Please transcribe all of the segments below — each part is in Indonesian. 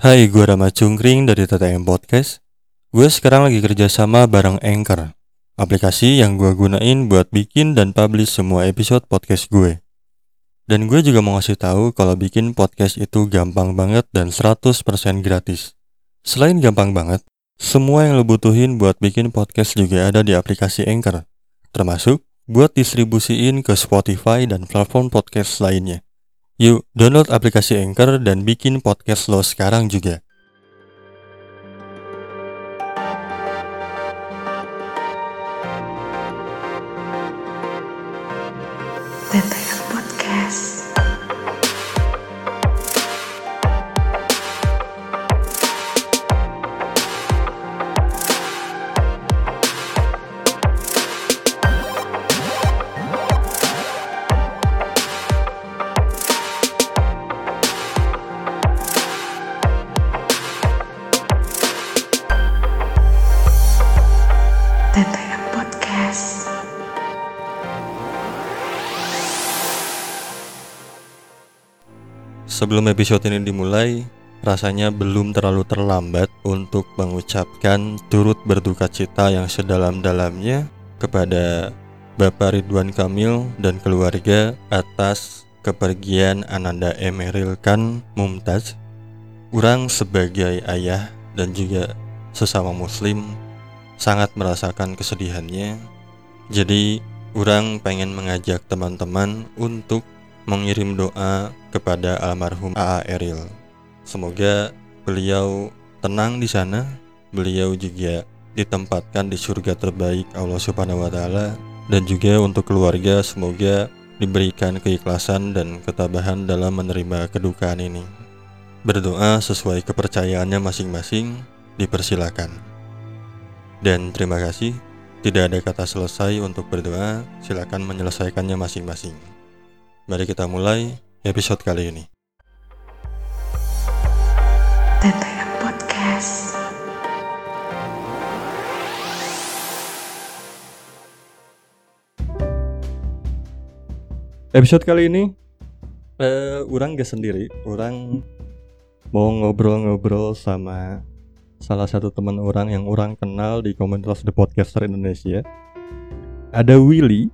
Hai, gue Rama Cungkring dari TTM Podcast. Gue sekarang lagi kerja sama bareng Anchor, aplikasi yang gue gunain buat bikin dan publish semua episode podcast gue. Dan gue juga mau ngasih tahu kalau bikin podcast itu gampang banget dan 100% gratis. Selain gampang banget, semua yang lo butuhin buat bikin podcast juga ada di aplikasi Anchor, termasuk buat distribusiin ke Spotify dan platform podcast lainnya. Yuk, download aplikasi Anchor dan bikin podcast lo sekarang juga. Sebelum episode ini dimulai, rasanya belum terlalu terlambat untuk mengucapkan turut berduka cita yang sedalam-dalamnya kepada Bapak Ridwan Kamil dan keluarga atas kepergian Ananda Emeril Khan Mumtaz. Urang sebagai ayah dan juga sesama muslim sangat merasakan kesedihannya. Jadi, urang pengen mengajak teman-teman untuk mengirim doa kepada almarhum AA Eril. Semoga beliau tenang di sana, beliau juga ditempatkan di surga terbaik Allah Subhanahu wa taala dan juga untuk keluarga semoga diberikan keikhlasan dan ketabahan dalam menerima kedukaan ini. Berdoa sesuai kepercayaannya masing-masing dipersilakan. Dan terima kasih. Tidak ada kata selesai untuk berdoa, silakan menyelesaikannya masing-masing. Mari kita mulai episode kali ini. TTM Podcast. Episode kali ini eh orang gak sendiri, orang mau ngobrol-ngobrol sama salah satu teman orang yang orang kenal di komunitas The Podcaster Indonesia. Ada Willy.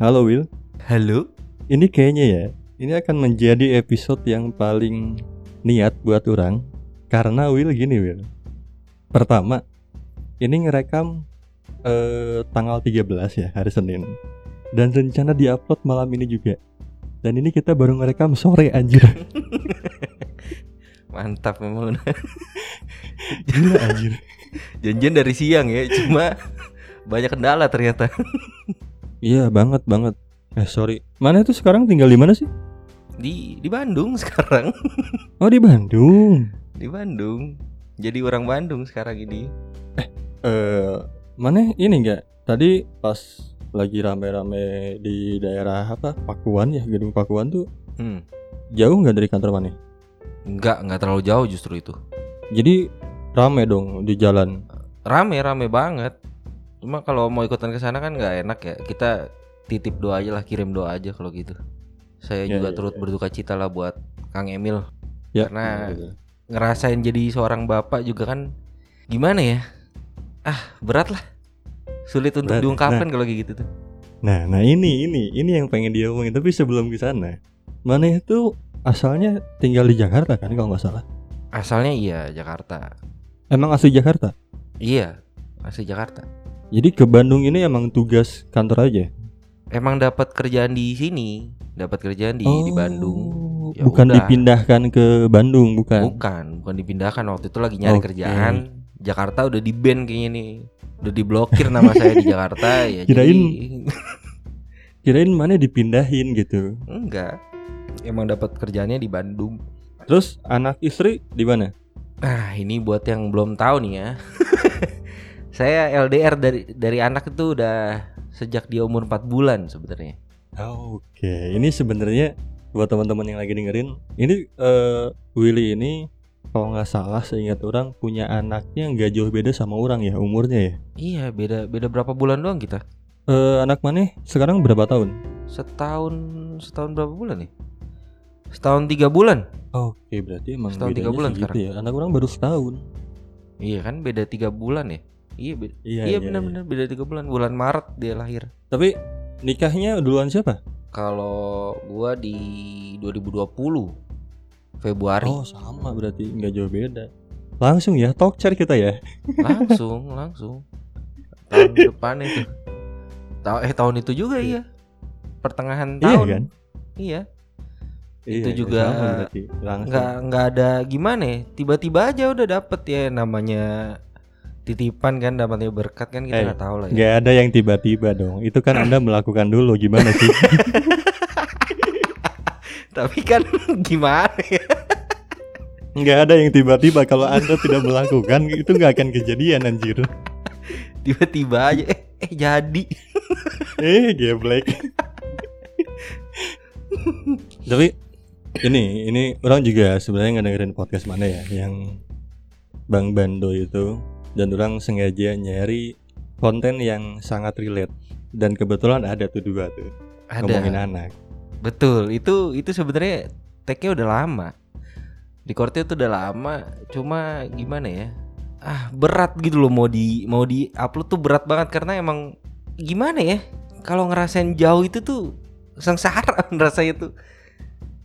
Halo Will. Halo? Ini kayaknya ya, ini akan menjadi episode yang paling niat buat orang karena Will gini Will. Pertama, ini ngerekam eh, tanggal 13 ya, hari Senin. Dan rencana diupload malam ini juga. Dan ini kita baru ngerekam sore anjir. Mantap memang Gila anjir. Janjian dari siang ya Cuma banyak kendala ternyata Iya banget banget. Eh sorry, mana itu sekarang tinggal di mana sih? Di di Bandung sekarang Oh di Bandung. Di Bandung Jadi orang Bandung sekarang ini Eh mana ini enggak? Tadi pas lagi rame-rame di daerah apa Pakuan ya gedung Pakuan tuh hmm. jauh nggak dari kantor mana? Enggak, enggak terlalu jauh justru itu Jadi rame dong di jalan. Rame, rame banget Cuma kalau mau ikutan ke sana kan nggak enak ya Kita titip doa aja lah, kirim doa aja kalau gitu Saya Ya, juga ya, turut ya. berduka cita lah buat Kang Emil Ya. Karena gitu. ngerasain jadi seorang bapak juga kan gimana ya ah berat lah sulit untuk Berat. diungkapkan kalau kayak gitu tuh Nah, nah ini ini ini yang pengen dia omongin. Tapi sebelum ke sana, mana itu asalnya tinggal di Jakarta kan kalau nggak salah. asalnya iya Jakarta Emang asli Jakarta. iya asli Jakarta Jadi ke Bandung ini emang tugas kantor aja. Emang dapat kerjaan di sini dapat kerjaan di di Bandung Oh, Ya bukan udah. dipindahkan ke Bandung, bukan. bukan bukan dipindahkan waktu itu lagi nyari Oke. kerjaan Jakarta udah di ban kayaknya nih udah diblokir nama saya di Jakarta ya Kirain- jadi Kirain mana dipindahin gitu. enggak emang dapat kerjaannya di Bandung Terus anak istri di mana? Nah ini buat yang belum tahu nih ya Saya LDR dari dari anak itu udah sejak dia umur 4 bulan sebenarnya Oke, ini sebenarnya buat teman-teman yang lagi dengerin, ini eh, Willy ini kalau nggak salah seingat orang punya anaknya nggak jauh beda sama orang ya umurnya ya. Iya beda beda berapa bulan doang kita Eh, anak mana sekarang berapa tahun? Setahun setahun berapa bulan nih Setahun tiga bulan. Oke, berarti emang Setahun tiga bulan segitu sekarang. ya. Anak orang baru setahun. Iya kan beda tiga bulan ya. Iya beda. Iya, Iya benar-benar beda tiga bulan. Bulan Maret dia lahir. Tapi nikahnya duluan siapa? Kalau gua di 2020 Februari Oh, sama berarti nggak jauh beda. Langsung ya, talk chat kita ya. langsung langsung tahun depan itu. Ta eh tahun itu juga iya. Pertengahan Iya tahun. kan? Iya. Iya, Itu iya, juga nggak nggak ada gimana ya tiba-tiba aja udah dapet ya namanya titipan kan dapatnya berkat kan kita Eh, nggak tahu lah ya Nggak ada yang tiba-tiba dong. Itu kan Anda melakukan dulu gimana sih? tapi kan gimana ya Nggak ada yang tiba-tiba kalau Anda tidak melakukan itu nggak akan kejadian anjir. tiba-tiba aja eh, eh jadi eh, geblek. Tapi ini ini orang juga sebenarnya ngedengerin podcast mana ya yang Bang Bando itu dan orang sengaja nyari konten yang sangat relate. Dan kebetulan ada tuh dua tuh ngomongin ada anak. betul itu itu sebenarnya tagnya udah lama. Recordnya tuh udah lama cuma gimana ya ah berat gitu loh mau di mau di upload tuh berat banget. Karena emang gimana ya kalau ngerasain jauh itu tuh sengsara rasanya tuh.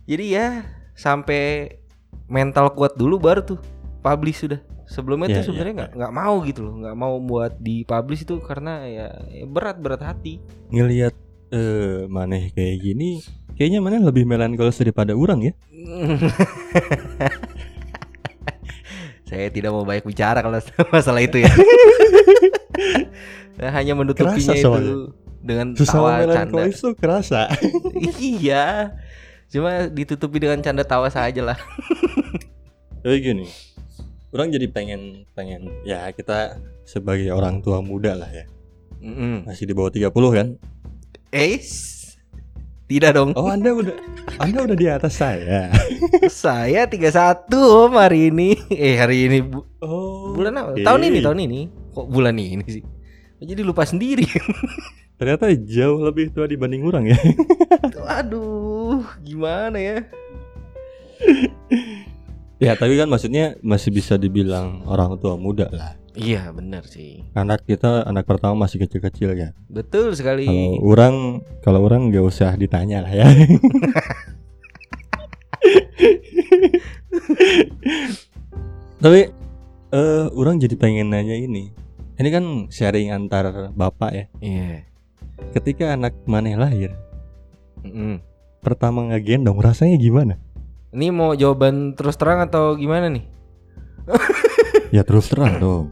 Jadi ya sampai mental kuat dulu baru tuh publish sudah sebelumnya Ya, tuh sebenarnya ya, nggak nggak mau gitu loh nggak mau buat di publish itu karena ya, ya berat berat hati Ngelihat eh maneh kayak gini kayaknya maneh lebih melankolis daripada orang ya. Saya tidak mau banyak bicara kalau masalah itu ya. Saya hanya menutupinya Kerasa itu dengan Sesama tawa canda. tuh kerasa. iya. Cuma ditutupi dengan canda tawa saja lah. Tapi gini, orang jadi pengen pengen ya kita sebagai orang tua muda lah ya. Mm-mm. Masih di bawah 30 kan? Eh, tidak dong. Oh, Anda udah Anda udah di atas saya. Saya 31 Om hari ini. Eh hari ini bu- Oh. bulan apa? oke. Tahun ini, tahun ini. Kok bulan ini sih? Jadi lupa sendiri. Ternyata jauh lebih tua dibanding orang ya. Aduh, gimana ya? ya, tapi kan maksudnya masih bisa dibilang orang tua muda lah. Iya, benar sih. Anak kita anak pertama masih kecil-kecil ya. Betul sekali. Kalau orang kalau orang nggak usah ditanya lah ya. Tapi eh orang jadi pengen nanya ini. Ini kan sharing antar bapak ya. Iya. Ketika anak maneh lahir, Mm-mm. pertama ngegendong rasanya gimana? Ini mau jawaban terus terang atau gimana nih? Ya terus terang dong.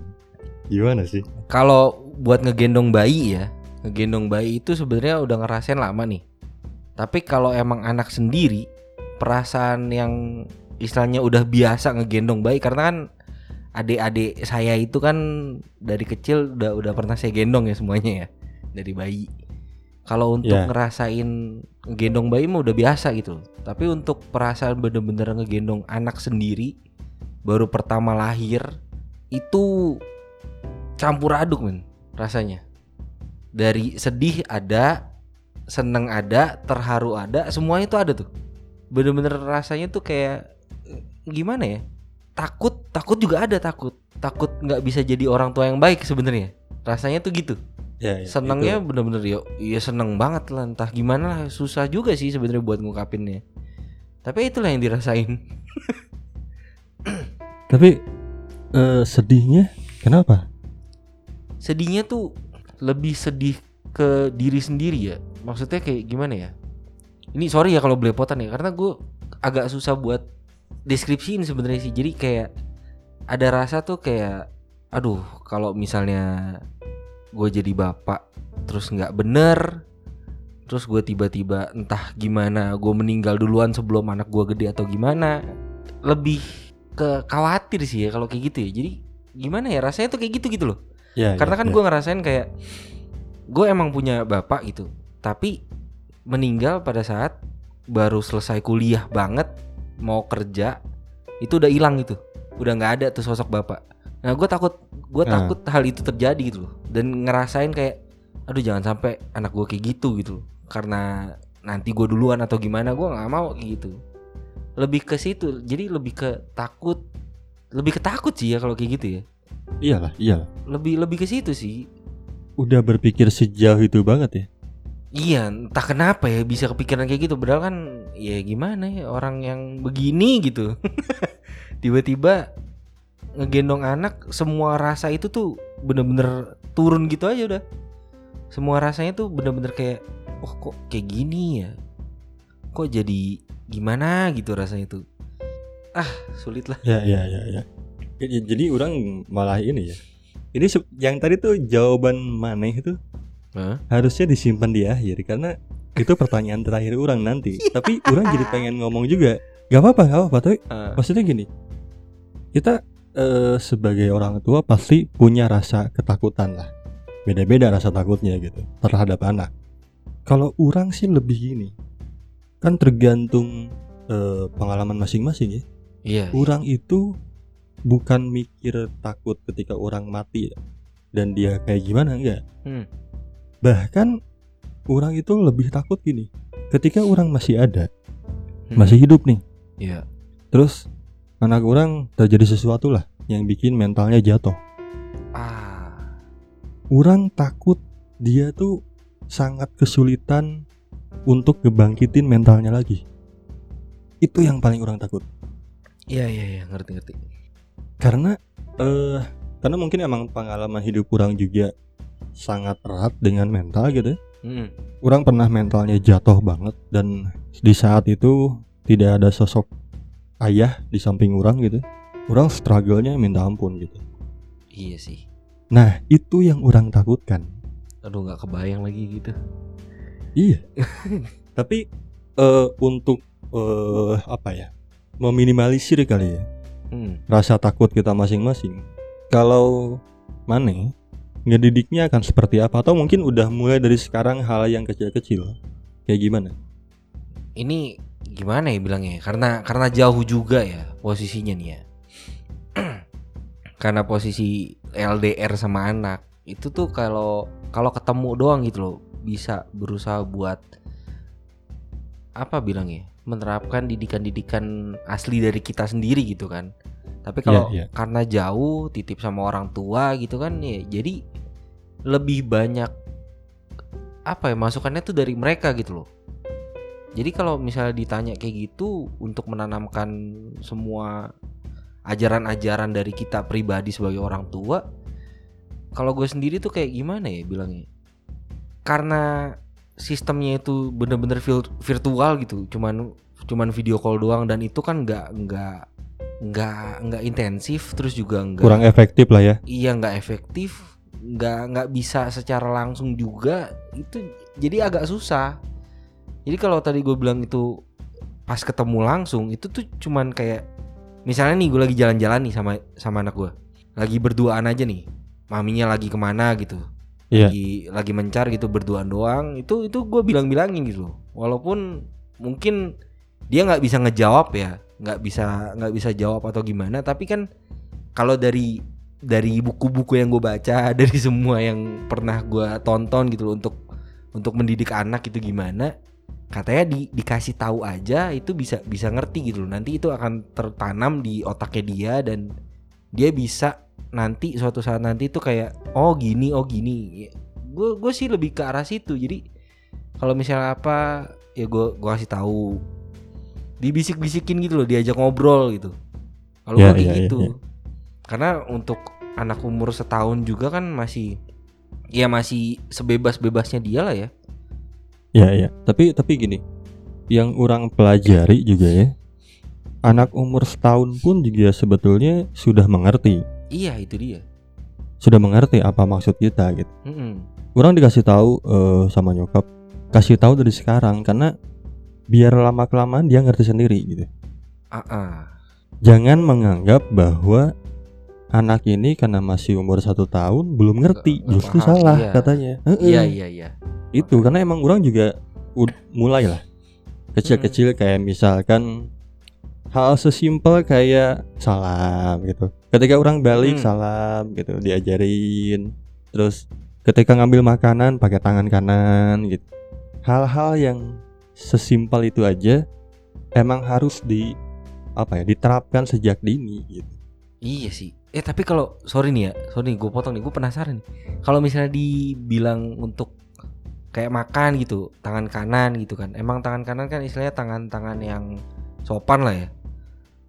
Gimana sih? Kalau buat ngegendong bayi ya, ngegendong bayi itu sebenarnya udah ngerasain lama nih. Tapi kalau emang anak sendiri, perasaan yang istilahnya udah biasa ngegendong bayi karena kan adik-adik saya itu kan dari kecil udah udah pernah saya gendong ya semuanya ya dari bayi. Kalau untuk Ya. ngerasain ngegendong bayi mah udah biasa gitu. Tapi untuk perasaan bener-bener ngegendong anak sendiri baru pertama lahir itu campur aduk men rasanya. Dari sedih ada, seneng ada, terharu ada, semuanya itu ada tuh. Bener-bener rasanya tuh kayak eh, gimana ya? Takut, takut juga ada takut. Takut nggak bisa jadi orang tua yang baik sebenarnya. Rasanya tuh gitu. Ya, ya, Senengnya bener-bener ya, ya seneng banget lah. Entah gimana lah, susah juga sih sebenarnya buat ngungkapinnya. Tapi itulah yang dirasain. Tapi eh, sedihnya kenapa? sedihnya tuh lebih sedih ke diri sendiri ya maksudnya kayak gimana ya ini sorry ya kalau belepotan ya karena gue agak susah buat deskripsiin sebenarnya sih jadi kayak ada rasa tuh kayak aduh kalau misalnya gue jadi bapak terus nggak bener. Terus gue tiba-tiba entah gimana gue meninggal duluan sebelum anak gue gede atau gimana. Lebih ke khawatir sih ya kalau kayak gitu ya. Jadi gimana ya rasanya tuh kayak gitu gitu loh. Ya, karena ya, kan ya. gue ngerasain kayak gue emang punya bapak gitu, tapi meninggal pada saat baru selesai kuliah banget, mau kerja, itu udah hilang gitu, udah nggak ada tuh sosok bapak. Nah gue takut, gue Ah. takut hal itu terjadi gitu loh, dan ngerasain kayak, aduh jangan sampai anak gue kayak gitu gitu, loh. karena nanti gue duluan atau gimana gue nggak mau kayak gitu. lebih ke situ jadi lebih ke takut lebih ke takut sih ya kalau kayak gitu ya Iyalah, iyalah. lebih lebih ke situ sih Udah berpikir sejauh itu banget ya. iya entah kenapa ya bisa kepikiran kayak gitu padahal kan ya gimana ya orang yang begini gitu tiba-tiba ngegendong anak semua rasa itu tuh bener-bener turun gitu aja udah semua rasanya tuh bener-bener kayak oh kok kayak gini ya kok jadi gimana gitu rasanya tuh ah sulit lah Ya, ya, ya, ya. Jadi, jadi orang malah ini ya. Ini yang tadi tuh jawaban maneh itu Hah? harusnya disimpan di akhir karena itu pertanyaan terakhir orang nanti. Tapi orang jadi pengen ngomong juga. Gak apa-apa, gak apa-apa. Tapi Ah, maksudnya gini, kita eh, sebagai orang tua pasti punya rasa ketakutan lah. Beda-beda rasa takutnya gitu terhadap anak. Kalau orang sih lebih gini, kan tergantung eh, pengalaman masing-masing ya. iya Orang itu bukan mikir takut ketika orang mati dan dia kayak gimana enggak. Hmm. Bahkan orang itu lebih takut gini. Ketika orang masih ada, Hmm. masih hidup nih. iya Terus anak orang terjadi sesuatu lah yang bikin mentalnya jatuh. ah Orang takut dia tuh sangat kesulitan untuk ngebangkitin mentalnya lagi. Itu yang paling orang takut. iya iya iya ngerti ngerti Karena eh karena mungkin emang pengalaman hidup orang juga sangat erat dengan mental gitu. ya. Hmm. Orang pernah mentalnya jatuh banget dan di saat itu tidak ada sosok ayah di samping orang gitu. Orang struggle-nya minta ampun gitu. iya sih Nah, itu yang orang takutkan. aduh nggak kebayang lagi gitu Iya. Tapi eh untuk eh apa ya? Meminimalisir kali ya hmm. rasa takut kita masing-masing. Kalau Mane ngedidiknya akan seperti apa atau mungkin udah mulai dari sekarang hal yang kecil-kecil. Kayak gimana? ini gimana ya bilangnya ya? karena karena jauh juga ya posisinya nih ya karena posisi LDR sama anak itu tuh kalau kalau ketemu doang gitu loh bisa berusaha buat apa bilangnya menerapkan didikan-didikan asli dari kita sendiri gitu kan tapi kalau Iya, iya. karena jauh titip sama orang tua gitu kan ya jadi lebih banyak apa ya masukannya tuh dari mereka gitu loh jadi kalau misalnya ditanya kayak gitu untuk menanamkan semua ajaran-ajaran dari kita pribadi sebagai orang tua, kalau gue sendiri tuh kayak gimana ya bilangnya? Karena sistemnya itu bener-bener virtual gitu, cuman cuman video call doang dan itu kan nggak nggak nggak nggak intensif, terus juga nggak Kurang efektif lah ya. iya nggak efektif nggak nggak bisa secara langsung juga itu jadi agak susah jadi kalau tadi gue bilang itu pas ketemu langsung itu tuh cuman kayak misalnya nih gue lagi jalan-jalan nih sama sama anak gue lagi berduaan aja nih. Maminya lagi ke mana gitu. Iya. lagi lagi mencar gitu berduaan doang. Itu itu gue bilang-bilangin gitu loh. walaupun mungkin dia nggak bisa ngejawab ya. Nggak bisa nggak bisa jawab atau gimana. Tapi kan kalau dari dari buku-buku yang gue baca dari semua yang pernah gue tonton gitu loh untuk untuk mendidik anak itu gimana katanya di, dikasih tahu aja itu bisa bisa ngerti gitu loh. Nanti itu akan tertanam di otaknya dia dan dia bisa nanti suatu saat nanti itu kayak oh gini oh gini. Gue gue sih lebih ke arah situ. Jadi kalau misalnya apa ya gue gue kasih tahu. Dibisik-bisikin gitu loh diajak ngobrol gitu. Kalau gue kayak ya, ya, gitu. ya. karena untuk anak umur setahun juga kan masih ya masih sebebas-bebasnya dia lah ya Ya, ya. Tapi tapi gini, yang orang pelajari juga ya, anak umur setahun pun juga sebetulnya sudah mengerti, iya itu dia sudah mengerti apa maksud kita gitu. Mm-mm. Orang dikasih tahu eh, sama nyokap, kasih tahu dari sekarang karena biar lama kelamaan dia ngerti sendiri gitu. Ah, ah. Jangan menganggap bahwa anak ini karena masih umur satu tahun belum ngerti, nggak justru paham, salah iya. katanya. Iya iya iya itu karena emang orang juga mulai lah kecil-kecil kayak misalkan hal sesimpel kayak salam gitu ketika orang balik Hmm. salam gitu diajarin terus ketika ngambil makanan pakai tangan kanan gitu hal-hal yang sesimpel itu aja emang harus apa ya diterapkan sejak dini gitu. Iya sih. Eh tapi kalau sorry nih ya, sorry gue potong nih, gue penasaran nih. Kalau misalnya dibilang untuk kayak makan gitu, tangan kanan gitu kan. Emang tangan kanan kan istilahnya tangan-tangan yang sopan lah ya.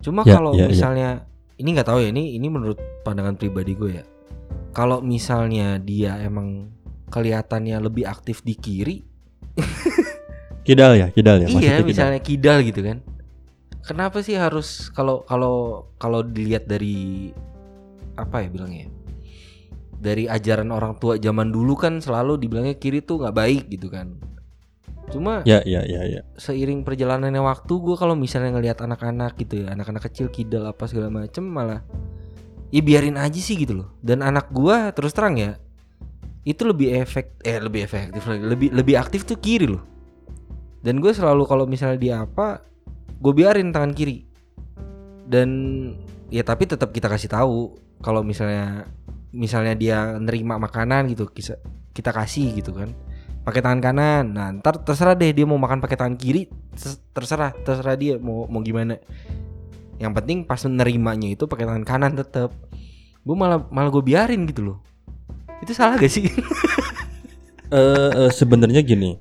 Cuma Ya, kalau ya, ya. misalnya ini nggak tahu ya, ini ini menurut pandangan pribadi gue ya. Kalau misalnya dia emang kelihatannya lebih aktif di kiri, Kidal ya, kidal ya. iya kidal. misalnya kidal gitu kan. Kenapa sih harus kalau kalau kalau dilihat dari apa ya bilangnya? ya? Dari ajaran orang tua zaman dulu kan selalu dibilangnya kiri tuh nggak baik gitu kan. Cuma Ya, ya, ya, ya. seiring perjalanannya waktu gue kalau misalnya ngelihat anak-anak gitu ya, anak-anak kecil kidal apa segala macem malah ya biarin aja sih gitu loh. Dan anak gua terus terang ya itu lebih efek eh lebih efektif lebih lebih aktif tuh kiri loh. Dan gue selalu kalau misalnya dia apa, gue biarin tangan kiri. Dan ya tapi tetap kita kasih tahu kalau misalnya misalnya dia nerima makanan gitu kita kasih gitu kan. Pakai tangan kanan. Nah ntar terserah deh dia mau makan pakai tangan kiri terserah terserah dia mau mau gimana. Yang penting pas menerimanya itu pakai tangan kanan tetap gue malah malah gue biarin gitu loh. Itu salah gak sih? Eh, eh, sebenarnya gini,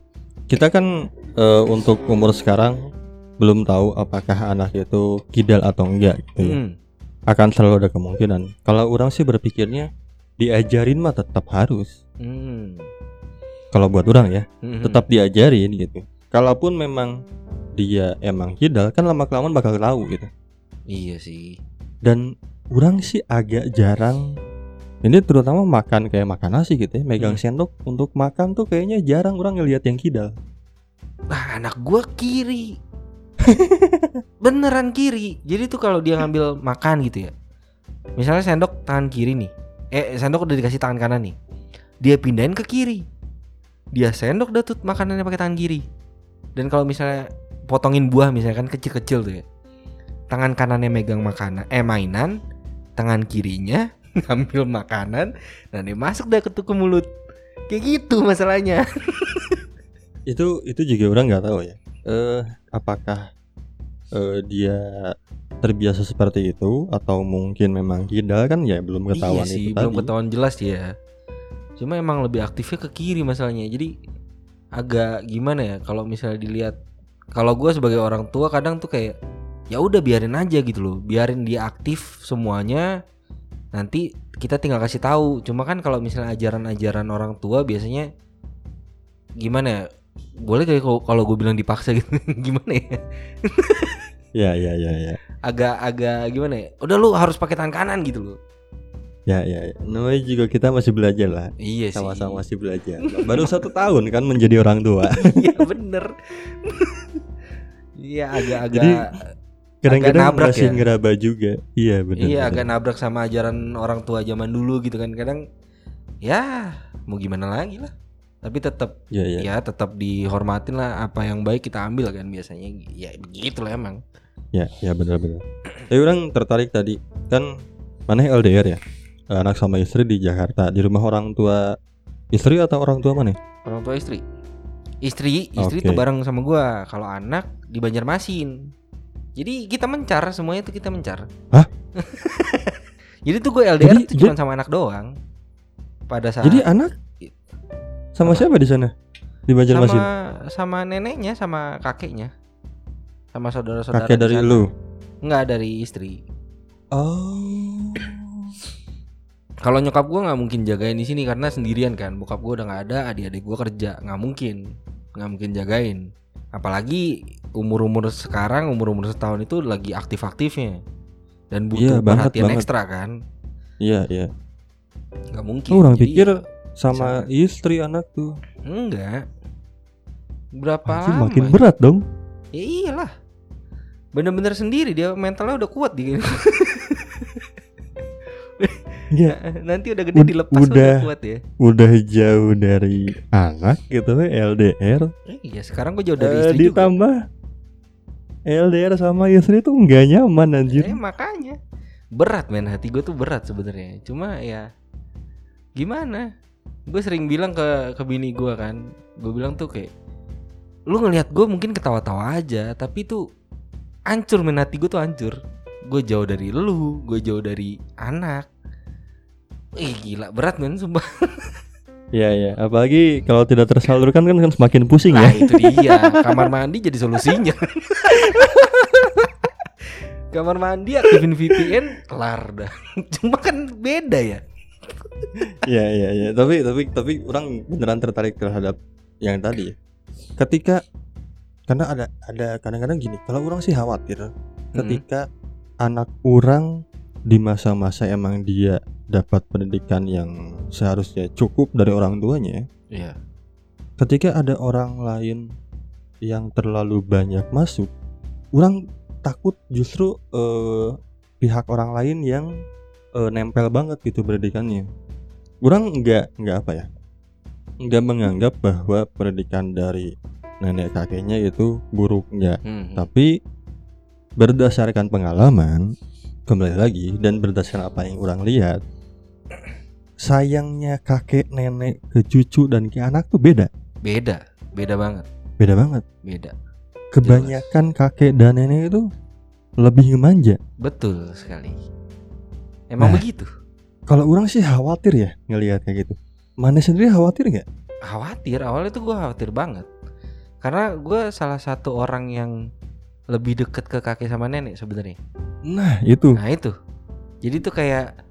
kita kan eh, untuk umur sekarang belum tahu apakah anak itu kidal atau enggak gitu ya. Hmm, Akan selalu ada kemungkinan. Kalau orang sih berpikirnya diajarin mah tetap harus. hmm, Kalau buat orang ya, hmm. tetap diajarin gitu. Kalaupun memang dia emang kidal kan lama kelamaan bakal tahu gitu. iya sih Dan orang sih agak jarang ini terutama makan kayak makan nasi gitu ya, megang Hmm. sendok untuk makan tuh kayaknya jarang orang ngelihat yang kidal. Nah, anak gua kiri. Beneran kiri. Jadi tuh kalau dia ngambil makan gitu ya. Misalnya sendok tangan kiri nih. Eh, sendok udah dikasih tangan kanan nih. Dia pindahin ke kiri. Dia sendok dah tuh makanannya pakai tangan kiri. Dan kalau misalnya potongin buah misalnya kan kecil-kecil tuh ya. Tangan kanannya megang makanan, eh mainan, tangan kirinya ngambil makanan dan dia masuk dah ke tuku mulut. Kayak gitu masalahnya. Itu itu juga orang nggak tahu ya. Eh apakah eh, dia terbiasa seperti itu atau mungkin memang kidal kan ya belum ketahuan iya sih, itu belum tadi. ketahuan jelas ya. Cuma emang lebih aktifnya ke kiri masalahnya. Jadi agak gimana ya kalau misalnya dilihat kalau gue sebagai orang tua kadang tuh kayak ya udah biarin aja gitu loh, biarin dia aktif semuanya. Nanti kita tinggal kasih tahu. Cuma kan kalau misalnya ajaran-ajaran orang tua biasanya gimana ya? Boleh kayak kalau- kalau gue bilang dipaksa gitu gimana ya? Ya ya ya ya. Agak-agak gimana ya? Udah lu harus pakai tangan kanan gitu loh. Ya ya. ya. Namanya juga kita masih belajar lah. Iya sih. Sama-sama masih belajar. Baru satu tahun kan menjadi orang tua. Iya bener. Iya agak-agak Jadi, Kadang-kadang nabrak masih ya? ngeraba juga. Iya benar. iya agak nabrak sama ajaran orang tua zaman dulu gitu kan. Kadang ya mau gimana lagi lah. Tapi tetap Iya iya. ya tetap dihormatin lah apa yang baik kita ambil kan biasanya. Ya begitu lah emang. Ya, ya benar-benar. Tapi orang tertarik tadi kan mana LDR ya? Anak sama istri di Jakarta di rumah orang tua istri atau orang tua mana? Orang tua istri. Istri, istri Oke. tuh bareng sama gua. Kalau anak di Banjarmasin. Jadi kita mencar semuanya tuh kita mencar. Hah? Jadi tuh gue LDR Jadi- tuh cuma sama anak doang. Pada saat Jadi anak sama siapa di sana? Di Banjarmasin. sama sama neneknya sama kakeknya sama saudara-saudara Kakek dari sana. lu. nggak dari istri Oh. kalau nyokap gua nggak mungkin jagain di sini karena sendirian kan bokap gua udah nggak ada adik-adik gua kerja nggak mungkin nggak mungkin jagain apalagi umur-umur sekarang umur-umur setahun itu lagi aktif-aktifnya dan Iya, butuh banget, perhatian banget. ekstra kan Iya, iya. nggak mungkin Oh, orang Jadi, pikir sama istri anak tuh. enggak berapa Anjing, lama makin ya? berat dong. Ya iyalah. Bener-bener sendiri dia mentalnya udah kuat di Iya, Nanti udah gede Ud- dilepas udah, udah. kuat ya. udah jauh dari anak gitu LDR. Eh, Iya, sekarang gue jauh dari Eh, istri juga. ditambah LDR sama istri tuh nggak nyaman anjir. Eh, makanya berat men hati gue tuh berat sebenarnya. Cuma ya gimana? Gue sering bilang ke ke bini gue kan, gue bilang tuh kayak lu ngelihat gue mungkin ketawa-tawa aja, tapi tuh hancur men hati gue tuh hancur. Gue jauh dari lu gue jauh dari anak. Ih gila berat men sumpah. Iya iya, apalagi kalau tidak tersalurkan kan kan semakin pusing Nah ya. itu dia. Kamar mandi jadi solusinya. Kamar mandi aktifin VPN Kelar dah. Cuma kan beda ya Iya iya iya, tapi tapi tapi orang beneran tertarik terhadap yang tadi. Ketika karena ada ada kadang-kadang gini, kalau orang sih khawatir ketika anak orang di masa-masa emang dia dapat pendidikan yang seharusnya cukup dari orang tuanya, Iya ketika ada orang lain yang terlalu banyak masuk, orang takut justru eh, pihak orang lain yang eh, nempel banget gitu pendidikannya. Orang nggak nggak apa ya, nggak menganggap bahwa pendidikan dari nenek kakeknya itu buruk nggak, Hmm. tapi berdasarkan pengalaman kembali lagi dan berdasarkan apa yang orang lihat, sayangnya kakek nenek ke cucu dan ke anak tuh beda, Beda Beda banget beda banget. Beda kebanyakan kakek dan nenek itu lebih ngemanja. Betul sekali Emang Nah. begitu Kalau orang sih khawatir ya ngelihat kayak gitu. Mana sendiri khawatir nggak? Khawatir Awalnya tuh gue khawatir banget Karena gue salah satu orang yang Lebih deket ke kakek sama nenek sebenarnya Nah itu. Nah itu Jadi tuh kayak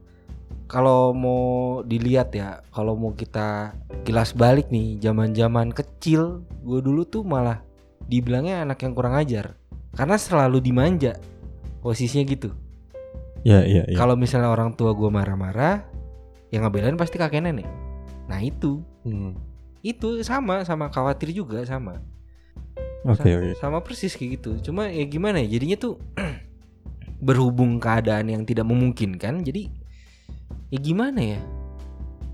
kalau mau dilihat ya, kalau mau kita kilas balik nih, zaman-zaman kecil, gue dulu tuh malah dibilangnya anak yang kurang ajar, karena selalu dimanja, posisinya gitu. Ya iya iya. Kalau misalnya orang tua gue marah-marah, yang ngebelain pasti kakek nenek. Nah itu, Hmm. itu sama, sama khawatir juga sama. Oke Sa- oke. Sama persis kayak gitu. Cuma ya gimana ya, jadinya tuh berhubung keadaan yang tidak memungkinkan, jadi ya gimana ya?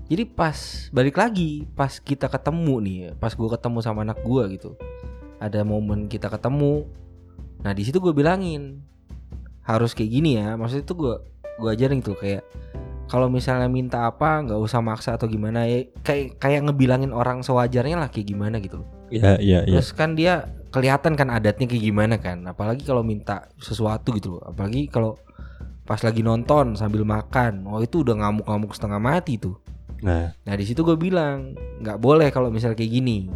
Jadi pas balik lagi, pas kita ketemu nih, pas gue ketemu sama anak gue gitu, ada momen kita ketemu. Nah di situ gue bilangin harus kayak gini ya. Maksudnya tuh gue gue ajarin tuh kayak kalau misalnya minta apa nggak usah maksa atau gimana ya kayak kayak ngebilangin orang sewajarnya lah kayak gimana gitu loh. Ya iya iya. Terus kan dia kelihatan kan adatnya kayak gimana kan. Apalagi kalau minta sesuatu gitu loh. Apalagi kalau pas lagi nonton sambil makan. Oh itu udah ngamuk-ngamuk setengah mati tuh. Nah Nah di situ gue bilang nggak boleh kalau misalnya kayak gini.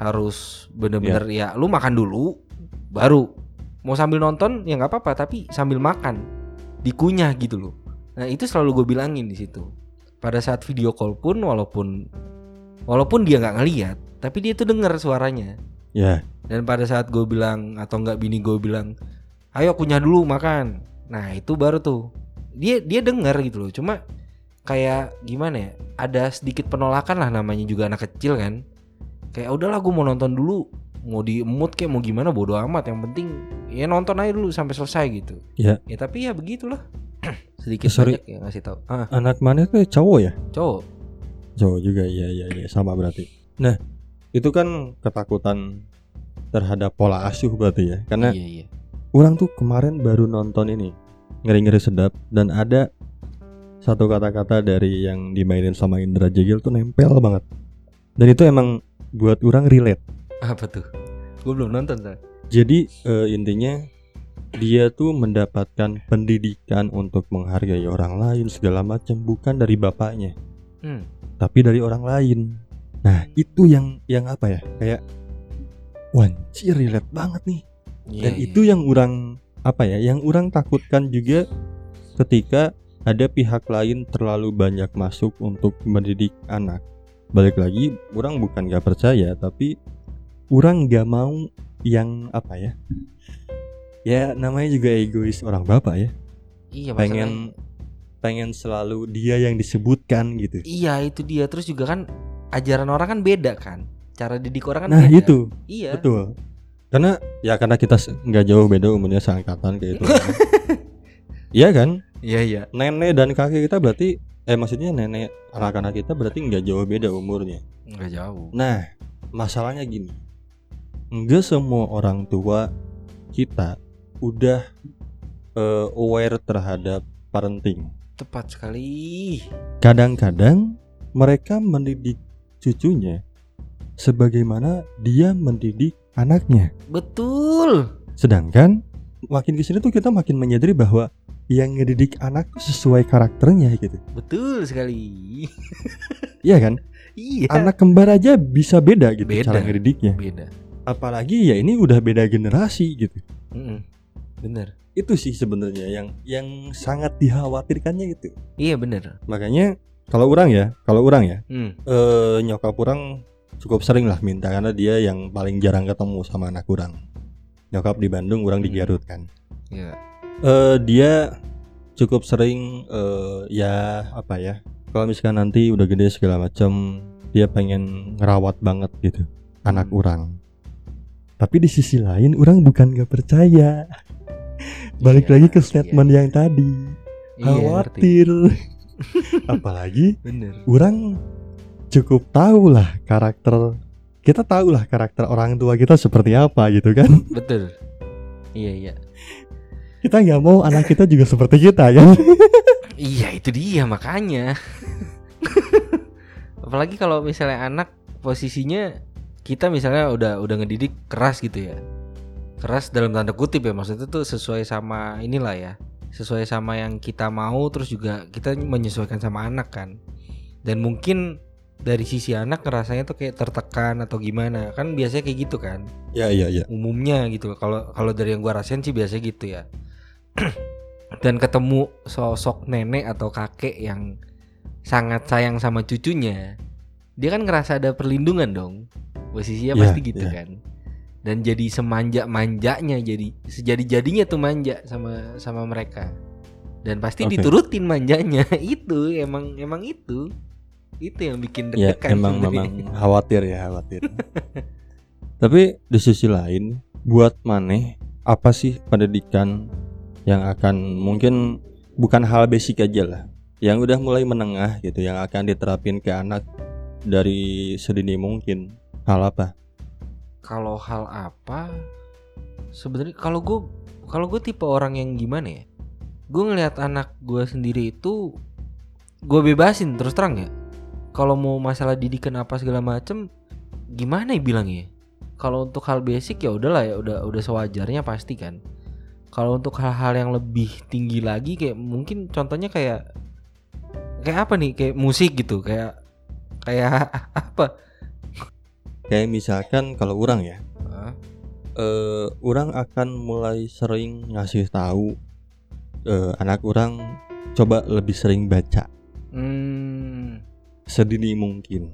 Harus bener-bener ya lu makan dulu baru mau sambil nonton ya nggak apa-apa tapi sambil makan dikunyah gitu loh. Nah itu selalu gue bilangin di situ. Pada saat video call pun walaupun walaupun dia nggak ngeliat tapi dia tuh dengar suaranya. ya Dan pada saat gue bilang atau enggak bini gue bilang, ayo kunyah dulu makan. Nah itu baru tuh dia dia dengar gitu loh. Cuma kayak gimana ya? Ada sedikit penolakan lah namanya juga anak kecil kan. Kayak udahlah gue mau nonton dulu. Mau di mood kayak mau gimana bodo amat. Yang penting ya nonton aja dulu sampai selesai gitu. Ya. Ya tapi ya begitulah. sedikit Sorry. banyak ya ngasih tahu. Ah anak mana tuh cowok ya? cowok. Cowok juga iya iya iya sama berarti. Nah itu kan ketakutan terhadap pola asuh berarti ya. Karena Iya iya. orang tuh kemarin baru nonton ini ngeri-ngeri sedap dan ada satu kata-kata dari yang dimainin sama Indra Jegil tuh nempel banget dan itu emang buat orang relate Apa tuh? Gue belum nonton Sal. jadi eh, intinya dia tuh mendapatkan pendidikan untuk menghargai orang lain segala macam bukan dari bapaknya Hmm. tapi dari orang lain nah itu yang yang apa ya kayak wanci relate banget nih Iya, Dan iya. itu yang orang apa ya, yang orang takutkan juga ketika ada pihak lain terlalu banyak masuk untuk mendidik anak. Balik lagi, orang bukan gak percaya, tapi orang gak mau yang apa ya? Ya namanya juga egois orang bapak ya. Iya Pengen pengen selalu dia yang disebutkan gitu. Iya itu dia terus juga kan ajaran orang kan beda kan cara didik orang kan Nah beda. itu iya betul. Karena ya karena kita nggak jauh beda umurnya seangkatan kayak itu. Iya kan? iya iya nenek dan kakek kita berarti eh maksudnya nenek anak-anak kita berarti nggak jauh beda umurnya. nggak jauh Nah, masalahnya gini. Enggak semua orang tua kita udah eh, aware terhadap parenting. tepat sekali Kadang-kadang mereka mendidik cucunya sebagaimana dia mendidik anaknya. betul Sedangkan makin ke sini tuh kita makin menyadari bahwa yang ngedidik anak tuh sesuai karakternya gitu. Betul sekali. Iya kan? iya. Anak kembar aja bisa beda gitu Beda. cara ngedidiknya. beda. Apalagi ya ini udah beda generasi gitu. Mm-mm. Bener. Itu sih sebenarnya yang yang sangat dikhawatirkannya gitu. Iya bener. Makanya kalau orang ya, kalau orang ya, Hmm. eh nyokap orang cukup sering lah minta karena dia yang paling jarang ketemu sama anak orang. Nyokap di Bandung, orang di Hmm. Garut kan. Iya. eh dia cukup sering eh ya apa ya kalau misalkan nanti udah gede segala macam dia pengen ngerawat banget gitu anak Hmm. orang tapi di sisi lain orang bukan gak percaya balik Iya, lagi ke statement yang tadi Iya, khawatir apalagi Bener. orang cukup tahu lah karakter kita tahu lah karakter orang tua kita seperti apa gitu kan Betul. Iya iya. kita nggak mau anak kita juga seperti kita ya Iya itu dia makanya. Apalagi kalau misalnya anak posisinya kita misalnya udah udah ngedidik keras gitu ya. Keras dalam tanda kutip ya maksudnya tuh sesuai sama inilah ya. Sesuai sama yang kita mau terus juga kita menyesuaikan sama anak kan. Dan mungkin dari sisi anak ngerasanya tuh kayak tertekan atau gimana kan biasanya kayak gitu kan ya iya iya umumnya gitu kalau kalau dari yang gua rasain sih biasanya gitu ya dan ketemu sosok nenek atau kakek yang sangat sayang sama cucunya dia kan ngerasa ada perlindungan dong posisinya Iya, pasti gitu iya. kan. Dan jadi semanja manjanya jadi sejadi jadinya tuh manja sama sama mereka. Dan pasti Oke. diturutin manjanya. Itu emang emang itu. Itu yang bikin ya deg-degan emang sebenarnya. memang khawatir ya khawatir. Tapi di sisi lain buat maneh apa sih pendidikan yang akan mungkin bukan hal basic aja lah. Yang udah mulai menengah gitu yang akan diterapin ke anak dari sedini mungkin hal apa? Kalau hal apa? Sebenarnya kalau gue kalau gue tipe orang yang gimana ya? Gue ngelihat anak gue sendiri itu gue bebasin terus terang ya. Kalau mau masalah didikan apa segala macem gimana ya bilangnya? Kalau untuk hal basic ya udahlah ya udah udah sewajarnya pasti kan. Kalau untuk hal-hal yang lebih tinggi lagi kayak mungkin contohnya kayak kayak apa nih? Kayak musik gitu kayak kayak apa kayak misalkan kalau orang ya eh orang akan mulai sering ngasih tahu eh, anak orang coba lebih sering baca hmm sedini mungkin.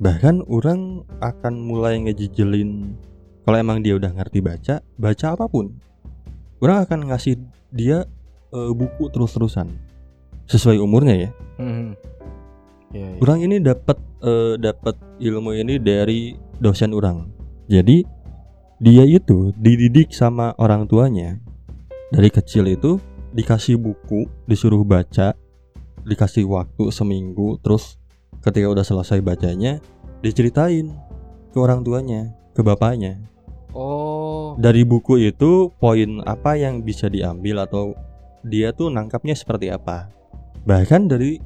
Bahkan orang akan mulai ngejijelin kalau emang dia udah ngerti baca, baca apa pun. Orang akan ngasih dia eh, buku terus-terusan sesuai umurnya ya. Hmm. Ya, ya. Orang ini dapat eh, dapat ilmu ini dari dosen orang. Jadi dia itu dididik sama orang tuanya dari kecil itu dikasih buku, disuruh baca, dikasih waktu seminggu, terus ketika udah selesai bacanya diceritain ke orang tuanya, ke bapaknya. Oh, Dari buku itu poin apa yang bisa diambil atau dia tuh nangkapnya seperti apa. Bahkan dari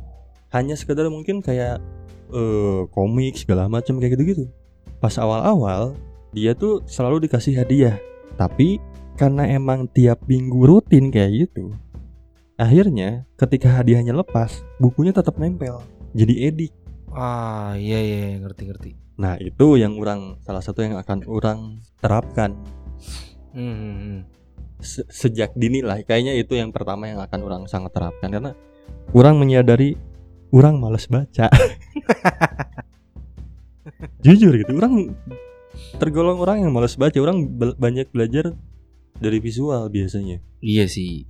hanya sekedar mungkin kayak eh, komik segala macam kayak gitu-gitu. Pas awal-awal dia tuh selalu dikasih hadiah. Tapi karena emang tiap minggu rutin kayak gitu. Akhirnya ketika hadiahnya lepas, bukunya tetap nempel. Jadi edik. ah iya iya iya, ngerti ngerti. Nah, itu yang orang salah satu yang akan orang terapkan Hmm, hmm, hmm. Se- sejak dini lah. Kayaknya itu yang pertama yang akan orang sangat terapkan karena orang menyadari orang males baca. Jujur gitu, orang tergolong orang yang males baca. Orang bel- banyak belajar dari visual biasanya, Iya sih,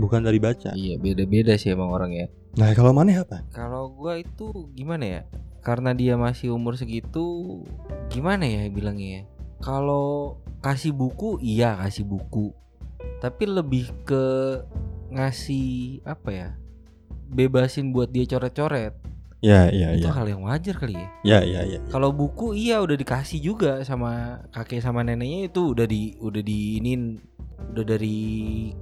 bukan dari baca. iya beda-beda sih emang orang ya. Nah, kalau mana apa? Kalau gua itu gimana ya? Karena dia masih umur segitu, gimana ya bilangnya ya? Kalau kasih buku, iya kasih buku. Tapi lebih ke ngasih apa ya? Bebasin buat dia coret-coret. Ya, ya, Itu ya. hal yang wajar kali ya. Ya, ya, ya. Kalau buku iya udah dikasih juga sama kakek sama neneknya itu udah di udah diinin udah dari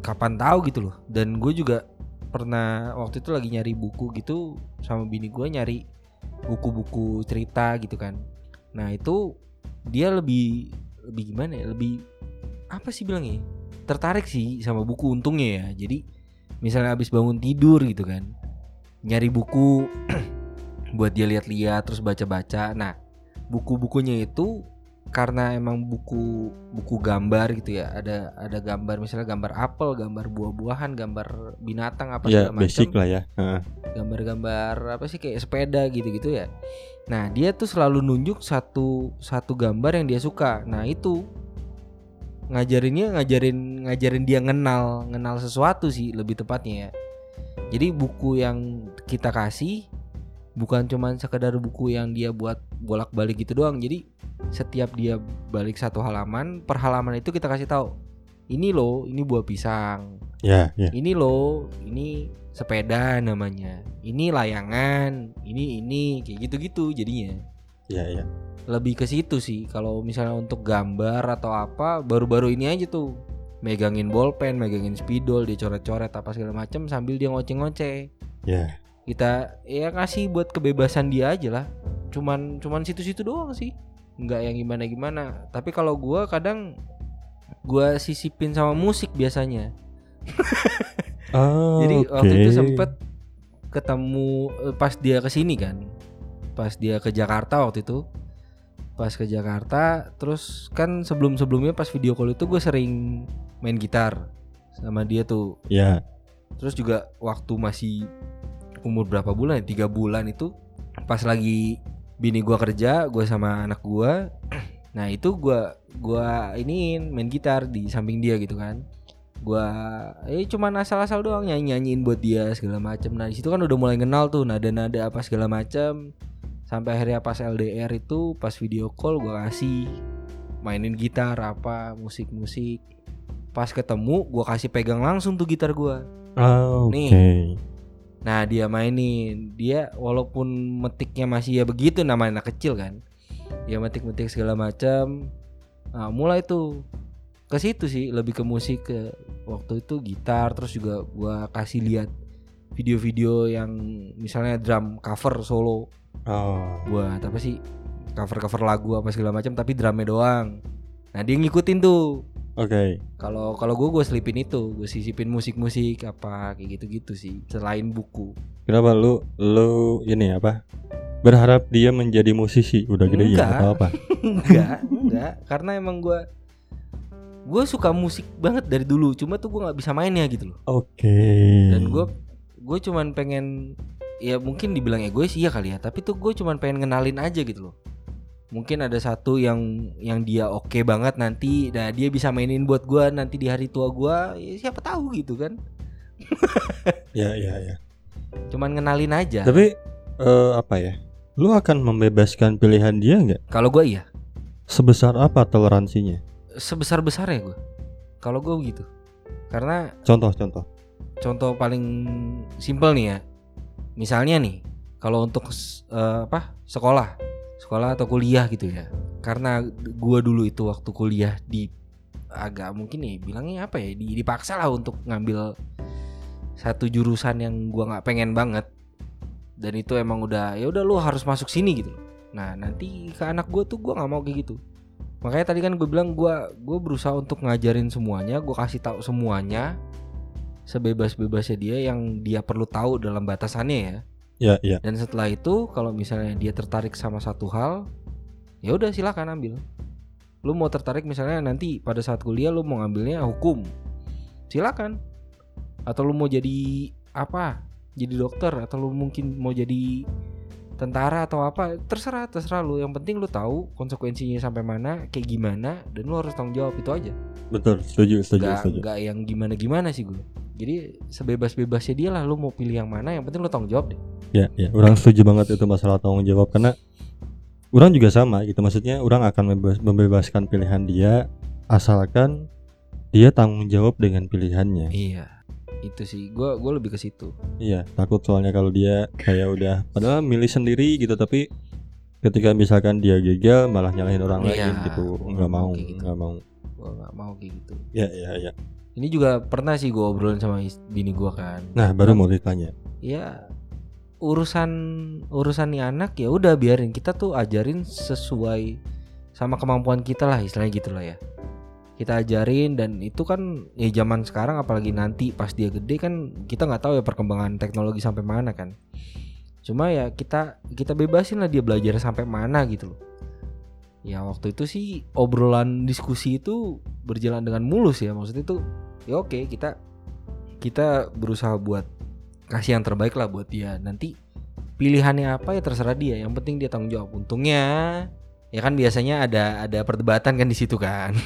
kapan tahu gitu loh. Dan gue juga pernah waktu itu lagi nyari buku gitu sama bini gue nyari buku-buku cerita gitu kan. Nah itu dia lebih lebih gimana ya? Lebih apa sih bilangnya? tertarik sih sama buku untungnya ya. Jadi misalnya habis bangun tidur gitu kan, nyari buku buat dia lihat-lihat terus baca-baca. Nah, buku-bukunya itu karena emang buku buku gambar gitu ya. Ada ada gambar misalnya gambar apel, gambar buah-buahan, gambar binatang apa Ya segala basic macam lah ya. Gambar-gambar apa sih kayak sepeda gitu-gitu ya. Nah, dia tuh selalu nunjuk satu satu gambar yang dia suka. Nah, itu ngajarinnya ngajarin ngajarin dia ngenal ngenal sesuatu sih lebih tepatnya ya. Jadi buku yang kita kasih bukan cuman sekedar buku yang dia buat bolak-balik gitu doang. Jadi setiap dia balik satu halaman, per halaman itu kita kasih tahu. Ini loh, ini buah pisang Ya, ya. ini loh ini sepeda namanya ini layangan ini ini kayak gitu-gitu jadinya Ya, ya. Lebih ke situ sih kalau misalnya untuk gambar atau apa baru-baru ini aja tuh megangin bolpen megangin spidol dia coret-coret apa segala macam sambil dia ngoceh-ngoceh Ya. kita ya kasih buat kebebasan dia aja lah cuman cuman situ-situ doang sih nggak yang gimana-gimana tapi kalau gua kadang gua sisipin sama musik biasanya Oh, Jadi waktu oke. itu sempet ketemu eh, pas dia ke sini kan. Pas dia ke Jakarta waktu itu. Pas ke Jakarta, terus kan sebelum-sebelumnya pas video call itu gue sering main gitar sama dia tuh. Ya. Terus juga waktu masih umur berapa bulan ya? Tiga bulan itu pas lagi bini gua kerja, gue sama anak gua. Nah itu gua gua ini main gitar di samping dia gitu kan. Gua eh cuman asal-asal doang nyanyi nyanyiin buat dia segala macem. Nah di situ kan udah mulai kenal tuh nada-nada apa segala macem. Sampai akhirnya pas LDR itu pas video call gua kasih mainin gitar apa musik-musik. Pas ketemu gua kasih pegang langsung tuh gitar gua. Ah, oke. Nih. Nah dia mainin Dia walaupun metiknya masih ya begitu namanya anak kecil kan Dia metik-metik segala macam Nah mulai tuh ke situ sih lebih ke musik ke waktu itu gitar terus juga gua kasih lihat video-video yang misalnya drum cover solo Oh. buat apa sih? Cover-cover lagu apa segala macam tapi drumnya doang. Nah dia ngikutin tuh. Oke. kalau kalau gue gue selipin itu. Gue sisipin musik-musik apa kayak gitu-gitu sih. Selain buku. Kenapa lu lu ini apa? Berharap dia menjadi musisi? Udah gede ya atau apa? enggak enggak. Karena emang gue gue suka musik banget dari dulu. Cuma tuh gue nggak bisa mainnya gitu loh. Oke. dan gue gue cuman pengen ya mungkin dibilang egois iya kali ya tapi tuh gue cuman pengen ngenalin aja gitu loh mungkin ada satu yang yang dia oke banget nanti nah dia bisa mainin buat gue nanti di hari tua gue ya siapa tahu gitu kan Ya, ya, ya. cuman ngenalin aja Tapi eh, apa ya? Lu akan membebaskan pilihan dia nggak? kalau gue iya Sebesar apa toleransinya? sebesar besarnya gue kalau gue begitu karena Contoh-contoh. contoh paling simpel nih ya misalnya nih kalau untuk eh, apa sekolah sekolah atau kuliah gitu ya. Karena gua dulu itu waktu kuliah di agak mungkin nih bilangnya apa ya di- dipaksa lah untuk ngambil satu jurusan yang gua nggak pengen banget. Dan itu emang udah ya udah lu harus masuk sini gitu. Nah nanti ke anak gua tuh gua nggak mau kayak gitu. Makanya tadi kan gue bilang gua gue berusaha untuk ngajarin semuanya gua kasih tahu semuanya sebebas-bebasnya dia yang dia perlu tahu dalam batasannya ya. Ya, ya. Dan setelah itu kalau misalnya dia tertarik sama satu hal, ya udah silakan ambil. Lu mau tertarik misalnya nanti pada saat kuliah lu mau ngambilnya hukum. Silakan. Atau lu mau jadi apa? Jadi dokter atau lu mungkin mau jadi tentara atau apa terserah terserah lu yang penting lu tahu konsekuensinya sampai mana kayak gimana dan lu harus tanggung jawab itu aja Betul, setuju, setuju, nggak setuju. nggak yang gimana gimana sih gue jadi sebebas-bebasnya dia lah lu mau pilih yang mana yang penting lu tanggung jawab deh Ya, ya. Orang setuju banget itu masalah tanggung jawab karena orang juga sama gitu. Maksudnya orang akan membebas- membebaskan pilihan dia asalkan dia tanggung jawab dengan pilihannya. iya itu sih gue gue lebih ke situ Iya, takut soalnya kalau dia kayak udah padahal milih sendiri gitu tapi ketika misalkan dia gagal malah nyalahin orang Iya, lain gitu. Nggak mau, gitu. nggak mau. gue nggak mau kayak gitu Ya, ya, ya. Ini juga pernah sih gue obrolin sama bini gue kan. Nah, baru mau ditanya. ya urusan urusan nih anak ya udah biarin. Kita tuh ajarin sesuai sama kemampuan kita lah istilahnya gitulah ya. Kita ajarin dan itu kan ya zaman sekarang apalagi nanti pas dia gede kan kita nggak tahu ya perkembangan teknologi sampai mana kan. Cuma ya kita kita bebasin lah dia belajar sampai mana gitu loh ya waktu itu sih obrolan diskusi itu berjalan dengan mulus ya. Maksudnya itu ya oke kita kita berusaha buat kasih yang terbaik lah buat dia. Nanti pilihannya apa ya terserah dia. Yang penting dia tanggung jawab. Untungnya ya kan biasanya ada ada perdebatan kan di situ kan.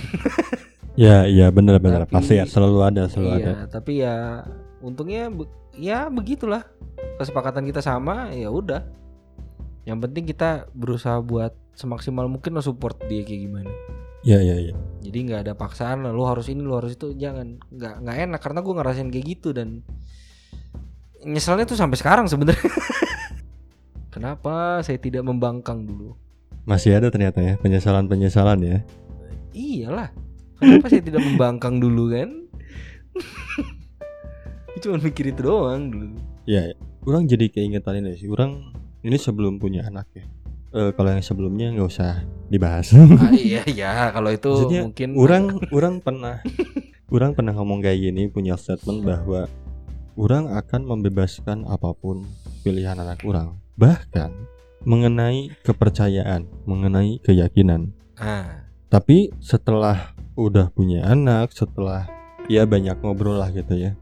Ya, iya benar-benar Tapi- pasti ya selalu ada, selalu ada. iya tapi ya untungnya ya begitulah. Kesepakatan kita sama ya udah. Yang penting kita berusaha buat semaksimal mungkin lo support dia kayak gimana Iya, iya, iya. jadi nggak ada paksaan lo harus ini lo harus itu jangan nggak nggak enak karena gue ngerasain kayak gitu dan nyeselnya tuh sampai sekarang sebenarnya kenapa saya tidak membangkang dulu Masih ada ternyata ya penyesalan-penyesalan ya. iyalah kenapa saya tidak membangkang dulu kan cuma mikir itu doang dulu Iya, ya. orang jadi keingetan ini sih. Orang ini sebelum punya anak ya. Eh, kalau yang sebelumnya nggak usah dibahas. ah, iya iya. Kalau itu Maksudnya, mungkin orang orang pernah orang pernah ngomong kayak gini punya statement bahwa orang akan membebaskan apa pun pilihan anak orang. Bahkan mengenai kepercayaan mengenai keyakinan. Ah. Tapi setelah udah punya anak setelah ya banyak ngobrol lah gitu ya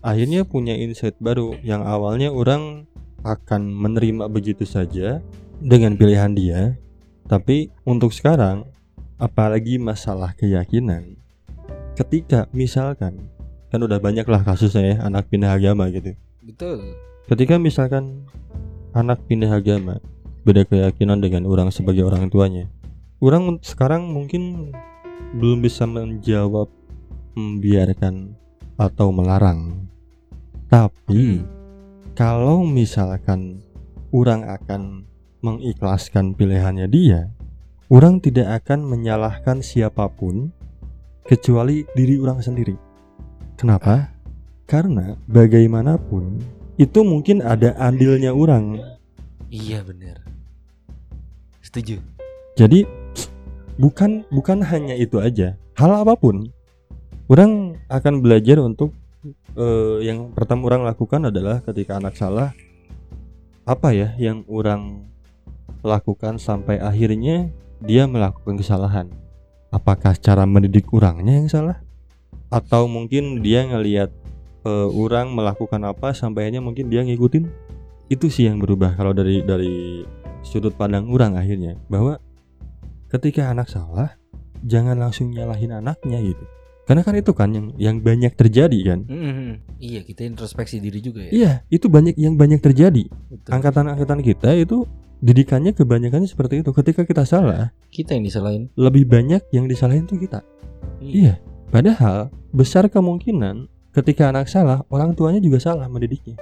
akhirnya punya insight baru yang awalnya orang akan menerima begitu saja dengan pilihan dia tapi untuk sekarang apalagi masalah keyakinan ketika misalkan kan udah banyak lah kasusnya ya anak pindah agama gitu. Betul. Ketika misalkan anak pindah agama beda keyakinan dengan orang sebagai orang tuanya orang sekarang mungkin belum bisa menjawab membiarkan atau melarang. Tapi kalau misalkan orang akan mengikhlaskan pilihannya dia orang tidak akan menyalahkan siapa pun kecuali diri orang sendiri. Kenapa? Karena bagaimanapun itu mungkin ada andilnya orang. Iya bener. Setuju. Jadi bukan bukan hanya itu aja. Hal apa pun orang akan belajar untuk eh, yang pertama orang lakukan adalah ketika anak salah apa ya yang orang lakukan sampai akhirnya dia melakukan kesalahan. Apakah cara mendidik orangnya yang salah? Atau mungkin dia ngelihat eh, orang melakukan apa sampai akhirnya mungkin dia ngikutin? Itu sih yang berubah kalau dari dari sudut pandang orang akhirnya. Bahwa ketika anak salah jangan langsung nyalahin anaknya gitu. Karena kan itu kan yang yang banyak terjadi kan? Mhm. iya kita introspeksi diri juga ya. Iya itu banyak yang banyak terjadi. Betul. angkatan-angkatan kita itu didikannya kebanyakan seperti itu ketika kita salah kita yang disalahin lebih banyak yang disalahin tuh kita iya padahal besar kemungkinan ketika anak salah orang tuanya juga salah mendidiknya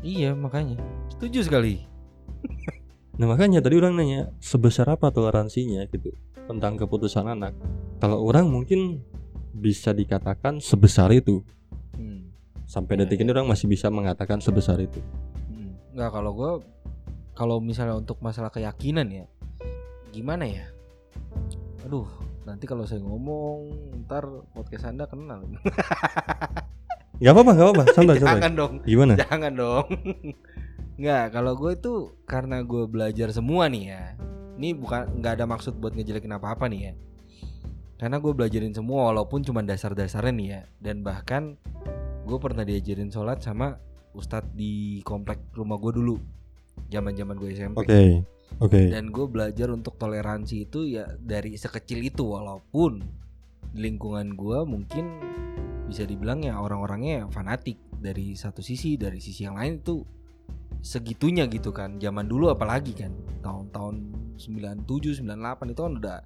iya makanya setuju sekali Nah makanya tadi orang nanya sebesar apa toleransinya gitu tentang keputusan anak. Kalau orang mungkin bisa dikatakan sebesar itu. Hmm. Sampai Ya, detik ya. ini orang masih bisa mengatakan sebesar itu. Hmm. Nggak kalau gue kalau misalnya untuk masalah keyakinan ya gimana ya? Aduh nanti kalau saya ngomong ntar podcast anda kenal. Gak apa-apa, gak apa-apa. Santai, santai. jangan dong. Gimana? jangan dong. Nggak kalau gue itu karena gue belajar semua nih ya. Ini bukan nggak ada maksud buat ngejelekin apa apa nih ya. Karena gue belajarin semua walaupun cuma dasar-dasarnya nih ya. Dan bahkan gue pernah diajarin sholat sama ustadz di komplek rumah gue dulu zaman zaman gue SMP Oke, oke. dan gue belajar untuk toleransi itu ya dari sekecil itu walaupun di lingkungan gue mungkin bisa dibilang ya orang-orangnya fanatik dari satu sisi dari sisi yang lain itu segitunya gitu kan zaman dulu apalagi kan tahun-tahun 97 98 itu kan udah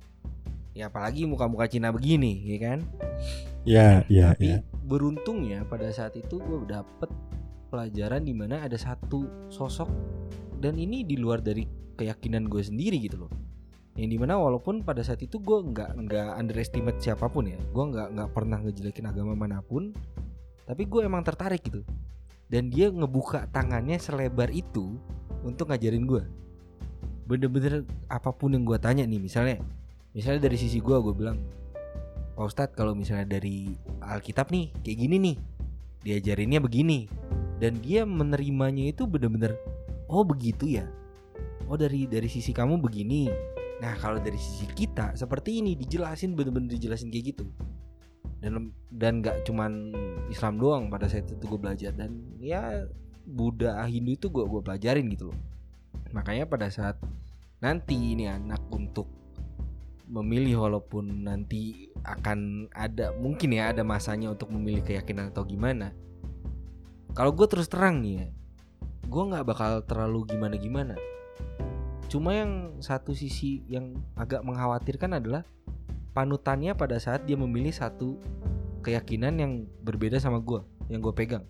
ya apalagi muka-muka Cina begini ya kan Ya, ya, tapi ya. beruntungnya pada saat itu gue dapet pelajaran di mana ada satu sosok dan ini di luar dari keyakinan gue sendiri gitu loh. Yang di mana walaupun pada saat itu gue nggak nggak underestimate siapa pun ya. Gue nggak nggak pernah ngejelekin agama mana pun. Tapi gue emang tertarik gitu. Dan dia ngebuka tangannya selebar itu untuk ngajarin gue. Bener-bener apa pun yang gue tanya nih misalnya misalnya dari sisi gue gue bilang Pak Ustadz kalau misalnya dari Alkitab nih kayak gini nih diajarinnya begini. Dan dia menerimanya itu bener-bener oh begitu ya? Oh dari dari sisi kamu begini. Nah kalau dari sisi kita seperti ini dijelasin bener-bener dijelasin kayak gitu. Dan dan nggak cuman Islam doang pada saat itu gue belajar. Dan ya Buddha Hindu itu gue gue pelajarin gitu loh. Makanya pada saat nanti ini anak untuk memilih walaupun nanti akan ada mungkin ya ada masanya untuk memilih keyakinan atau gimana. Kalau gue terus terang nih ya gue nggak bakal terlalu gimana gimana cuma yang satu sisi yang agak mengkhawatirkan adalah panutannya pada saat dia memilih satu keyakinan yang berbeda sama gue yang gue pegang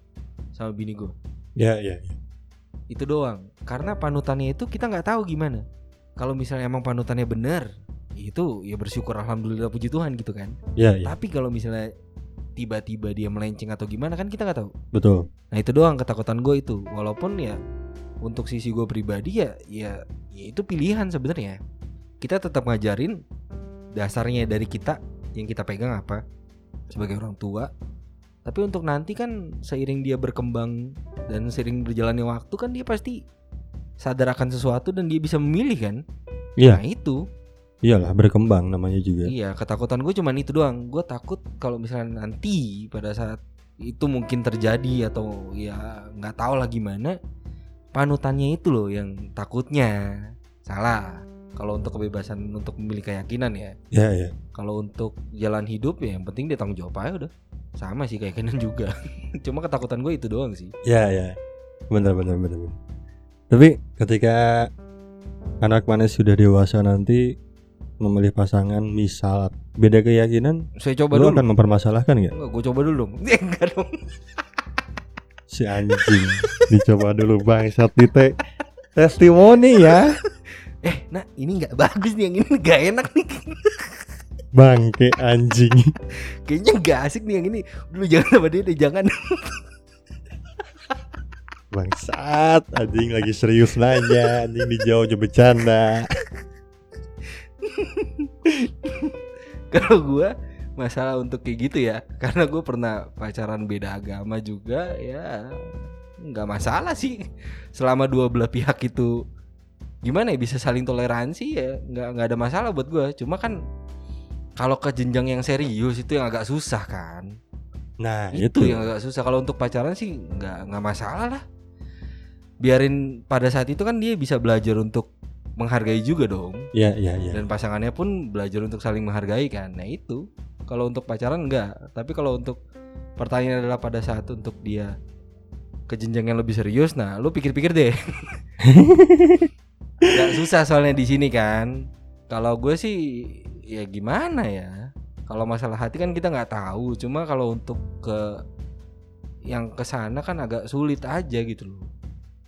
sama bini gue Ya, ya, ya. itu doang. Karena panutannya itu kita nggak tahu gimana. Kalau misalnya emang panutannya benar itu ya bersyukur alhamdulillah puji Tuhan gitu kan. Ya, ya. tapi kalau misalnya tiba-tiba dia melenceng atau gimana kan kita nggak tahu. Betul. nah itu doang ketakutan gue itu. Walaupun ya untuk sisi gue pribadi ya ya ya itu pilihan sebenarnya. Kita tetap ngajarin dasarnya dari kita yang kita pegang apa sebagai orang tua. Tapi untuk nanti kan seiring dia berkembang dan seiring berjalannya waktu kan dia pasti sadar akan sesuatu dan dia bisa memilih kan. Iya, nah itu iyalah berkembang namanya juga. iya ketakutan gue cuman itu doang gue takut kalau misalnya nanti pada saat itu mungkin terjadi atau ya nggak tahu lah gimana panutannya itu loh yang takutnya salah kalau untuk kebebasan untuk memilih keyakinan ya Ya, ya. kalau untuk jalan hidup ya yang penting dia tanggung jawab aja udah sama sih keyakinan juga cuma ketakutan gue itu doang sih Ya, ya. Benar, benar, benar. benar. Tapi ketika anak manis sudah dewasa nanti memilih pasangan misal beda keyakinan, saya coba lu dulu akan mempermasalahkan nggak? Enggak, gue coba dulu dong enggak dong Si anjing dicoba dulu bangsat di te testimoni ya. eh nah ini nggak bagus nih yang ini nggak enak nih Bangke anjing. Kayaknya gak asik nih yang ini Dulu jangan sama dia deh jangan Bangsat, anjing lagi serius nanya, anjing dijawab aja bercanda. Kalau gue masalah untuk kayak gitu ya. Karena gue pernah pacaran beda agama juga Ya nggak masalah sih. Selama dua belah pihak itu Gimana ya bisa saling toleransi ya nggak nggak ada masalah buat gue Cuma kan kalau ke jenjang yang serius itu yang agak susah kan. Nah, itu itu. yang agak susah. Kalau untuk pacaran sih nggak nggak masalah lah. Biarin pada saat itu kan dia bisa belajar untuk menghargai juga dong. Ya, ya, ya. dan pasangannya pun belajar untuk saling menghargai kan. Nah itu. Kalau untuk pacaran enggak. Tapi kalau untuk pertanyaan adalah pada saat untuk dia ke jenjang yang lebih serius nah lu pikir-pikir deh. Nggak susah soalnya di sini kan. Kalau gue sih ya gimana ya? Kalau masalah hati kan kita nggak tahu. Cuma kalau untuk ke yang ke sana kan agak sulit aja gitu loh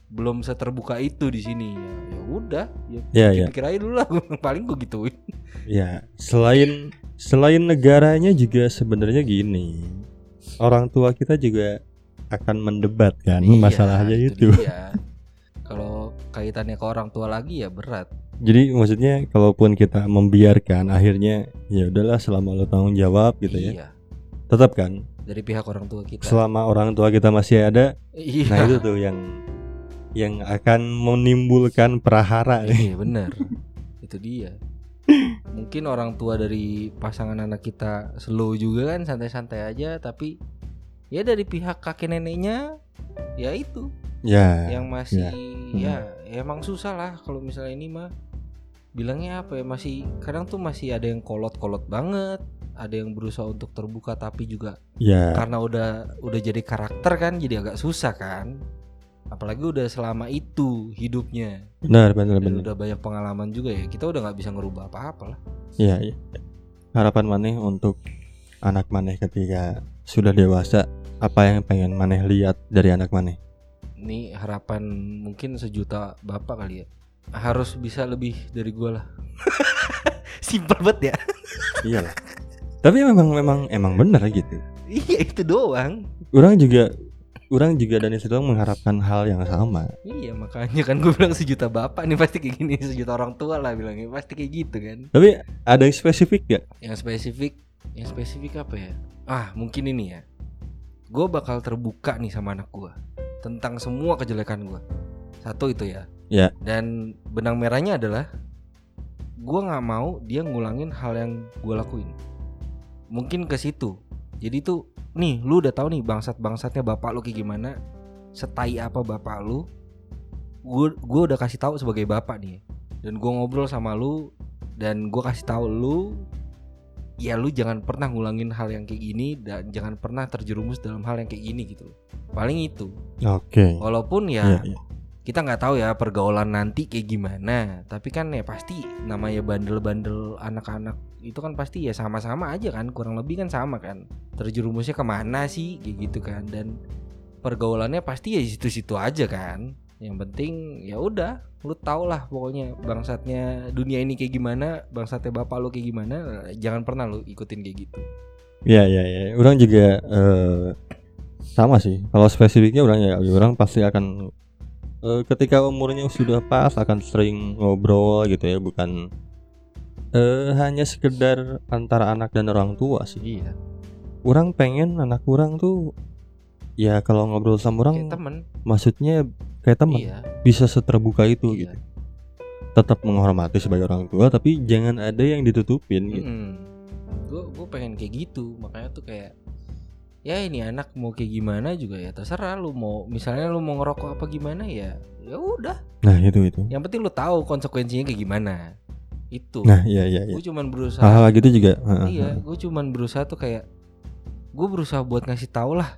belum seterbuka itu di sini ya ya udah ya Ya, ya. pikir aja dulu lah paling gue gituin Ya, selain selain negaranya juga sebenarnya gini. Orang tua kita juga akan mendebat kan Iya, masalahnya itu. dia. kalau kaitannya ke orang tua lagi ya berat Jadi maksudnya kalaupun kita membiarkan akhirnya ya udahlah selama lo tanggung jawab gitu ya. iya Tetap kan dari pihak orang tua kita selama orang tua kita masih ada, iya nah itu tuh yang yang akan menimbulkan prahara nih. iya bener itu dia mungkin orang tua dari pasangan anak kita slow juga kan santai-santai aja tapi ya dari pihak kakek neneknya ya itu Ya. yang masih ya. ya emang susah lah kalau misalnya ini mah bilangnya apa ya masih kadang tuh masih ada yang kolot-kolot banget ada yang berusaha untuk terbuka tapi juga Ya. karena udah udah jadi karakter kan jadi agak susah kan apalagi udah selama itu hidupnya Benar, benar, dan benar. udah banyak pengalaman juga ya kita udah nggak bisa ngerubah apa-apa lah Iya, iya. Harapan maneh untuk anak maneh ketika sudah dewasa, apa yang pengen maneh lihat dari anak maneh? ini harapan mungkin sejuta bapak kali ya harus bisa lebih dari gua lah simpel banget ya Iyalah. Tapi memang memang emang benar gitu. iya itu doang Orang juga orang juga dan istri orang mengharapkan hal yang sama. Iya makanya kan gue bilang sejuta bapak nih pasti kayak gini sejuta orang tua lah bilangnya pasti kayak gitu kan Tapi ada yang spesifik gak? Yang spesifik Yang spesifik apa ya? Ah, mungkin ini ya. Gue bakal terbuka nih sama anak gue tentang semua kejelekan gue. Satu itu ya. Ya. Dan benang merahnya adalah gue nggak mau dia ngulangin hal yang gue lakuin. Mungkin ke situ. Jadi tuh, nih, lu udah tahu nih bangsat bangsatnya bapak lu kayak gimana, setai apa bapak lu. Gue gue udah kasih tahu sebagai bapak nih. Dan gue ngobrol sama lu dan gue kasih tahu lu ya lu jangan pernah ngulangin hal yang kayak gini dan jangan pernah terjerumus dalam hal yang kayak gini gitu paling itu Oke. walaupun ya Iya, iya. kita nggak tahu ya pergaulan nanti kayak gimana tapi kan ya pasti namanya bandel-bandel anak-anak itu kan pasti ya sama-sama aja kan kurang lebih kan sama kan terjerumusnya ke mana sih kayak gitu kan dan pergaulannya pasti ya situ-situ aja kan yang penting ya udah lu tau lah pokoknya bangsatnya dunia ini kayak gimana bangsatnya bapak lu kayak gimana jangan pernah lu ikutin kayak gitu Iya iya iya. Orang juga eh, sama sih. Kalau spesifiknya orang ya orang pasti akan eh, ketika umurnya sudah pas akan sering ngobrol gitu ya, bukan eh, hanya sekedar antara anak dan orang tua sih. iya Orang pengen anak orang tuh ya kalau ngobrol sama orang kayak temen maksudnya kayak teman iya bisa seterbuka itu iya. gitu. Tetap menghormati sebagai orang tua tapi jangan ada yang ditutupin gitu. gue gue pengen kayak gitu makanya tuh kayak ya ini anak mau kayak gimana juga ya terserah lu mau misalnya lu mau ngerokok apa gimana ya ya udah Nah, itu itu. yang penting lu tahu konsekuensinya kayak gimana itu Nah, iya iya iya. gue cuman berusaha Hal-hal gitu juga. iya gue cuman berusaha tuh kayak gue berusaha buat ngasih tau lah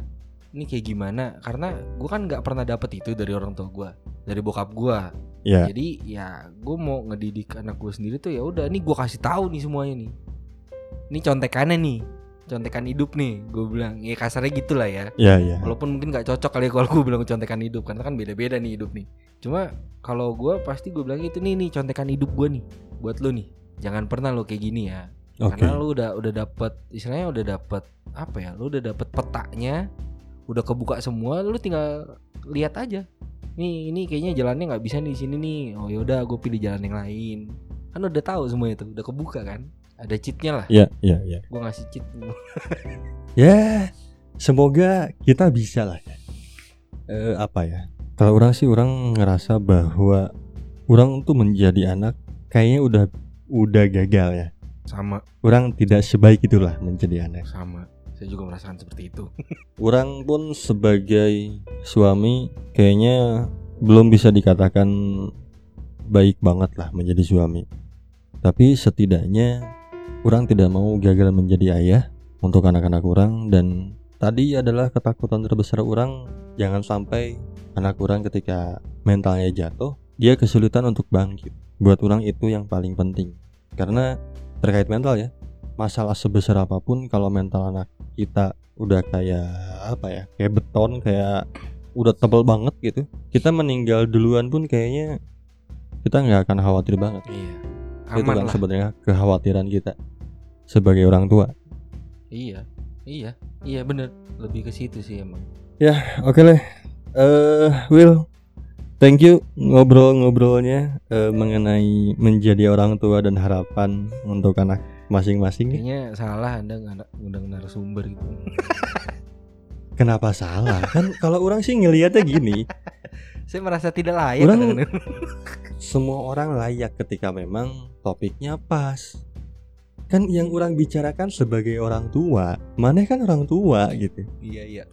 ini kayak gimana karena gue kan nggak pernah dapet itu dari orang tua gue dari bokap gue Iya. jadi ya gue mau ngedidik anak gue sendiri tuh ya udah nih gue kasih tahu nih semuanya nih ini contekannya nih contekan hidup nih gue bilang ya kasarnya gitulah ya Iya iya. walaupun mungkin nggak cocok kali ya kalau gue bilang contekan hidup karena kan beda-beda nih hidup nih cuma kalau gue pasti gue bilang itu nih nih contekan hidup gue nih buat lo nih jangan pernah lo kayak gini ya Oke. karena lu udah udah dapet istilahnya udah dapet apa ya lu udah dapet petanya udah kebuka semua lu tinggal lihat aja nih ini kayaknya jalannya nggak bisa nih di sini nih oh yaudah gue pilih jalan yang lain kan udah tahu semua itu udah kebuka kan ada cheatnya lah Iya iya iya. gue ngasih cheat Ya, semoga kita bisa lah ya. Eh, apa ya? Kalau orang sih orang ngerasa bahwa orang tuh menjadi anak kayaknya udah udah gagal ya. sama Orang tidak sebaik itulah menjadi anak. sama saya juga merasakan seperti itu Orang pun sebagai suami kayaknya belum bisa dikatakan baik banget lah menjadi suami. Tapi setidaknya orang tidak mau gagal menjadi ayah untuk anak-anak orang dan tadi adalah ketakutan terbesar orang jangan sampai anak orang ketika mentalnya jatuh dia kesulitan untuk bangkit. Buat orang itu yang paling penting. Karena terkait mental ya, masalah sebesar apa pun kalau mental anak kita udah kayak apa ya kayak beton kayak udah tebel banget gitu kita meninggal duluan pun kayaknya kita nggak akan khawatir banget. Iya itu aman kan lah. sebenarnya kekhawatiran kita sebagai orang tua. Iya iya iya bener. Lebih ke situ sih emang. Oke lah. Eh Will thank you ngobrol-ngobrolnya eh, mengenai menjadi orang tua dan harapan untuk anak masing-masing kayaknya salah anda ngundang narasumber gitu. Kenapa salah? Kan kalau orang sih ngelihatnya gini. Saya merasa tidak layak Orang- semua orang layak ketika memang topiknya pas. Kan yang orang bicarakan sebagai orang tua, mana kan orang tua gitu. iya iya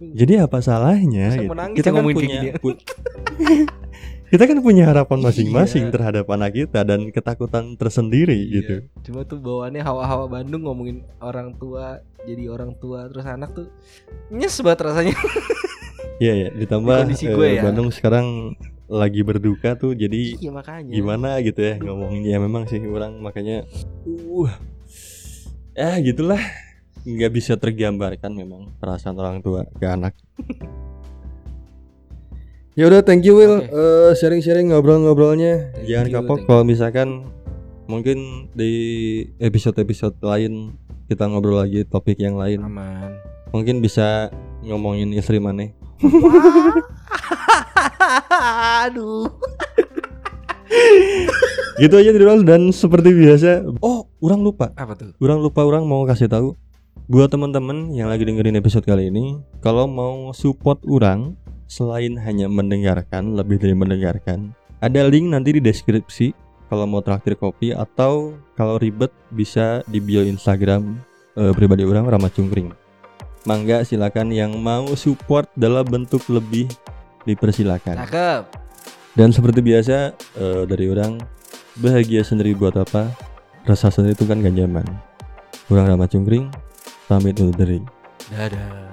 Jadi apa salahnya? Gitu. Kita ya kan punya kayak gini. pu- kita kan punya harapan masing-masing Iya. terhadap anak kita dan ketakutan tersendiri gitu. Iya. Cuma tuh bawaannya hawa-hawa Bandung ngomongin orang tua jadi orang tua terus anak tuh nyes banget rasanya. Iya ya, ditambah Di kondisi eh, gue ya. Bandung sekarang lagi berduka tuh jadi iya makanya. gimana gitu ya ngomongin ya memang sih orang makanya uh eh gitulah nggak bisa tergambarkan memang perasaan orang tua ke anak. Ya udah thank you Will. Oke. Eh, sharing-sharing ngobrol-ngobrolnya. Thank jangan you, kapok kalau misalkan mungkin di episode-episode lain kita ngobrol lagi topik yang lain. Aman. mungkin bisa ngomongin istri mana. Aduh. gitu aja Dirol dan seperti biasa oh orang lupa. Apa tuh? Orang lupa orang mau kasih tahu buat teman-teman yang lagi dengerin episode kali ini, kalau mau support orang selain hanya mendengarkan, lebih dari mendengarkan, ada link nanti di deskripsi kalau mau traktir kopi atau kalau ribet bisa di bio Instagram eh, pribadi orang Rama Cungkring. Mangga silakan yang mau support dalam bentuk lebih dipersilakan. Cakep. Dan seperti biasa eh, dari orang bahagia sendiri buat apa? Rasa sendiri itu kan gak nyaman. Orang Rama Cungkring pamit undur diri. Dadah.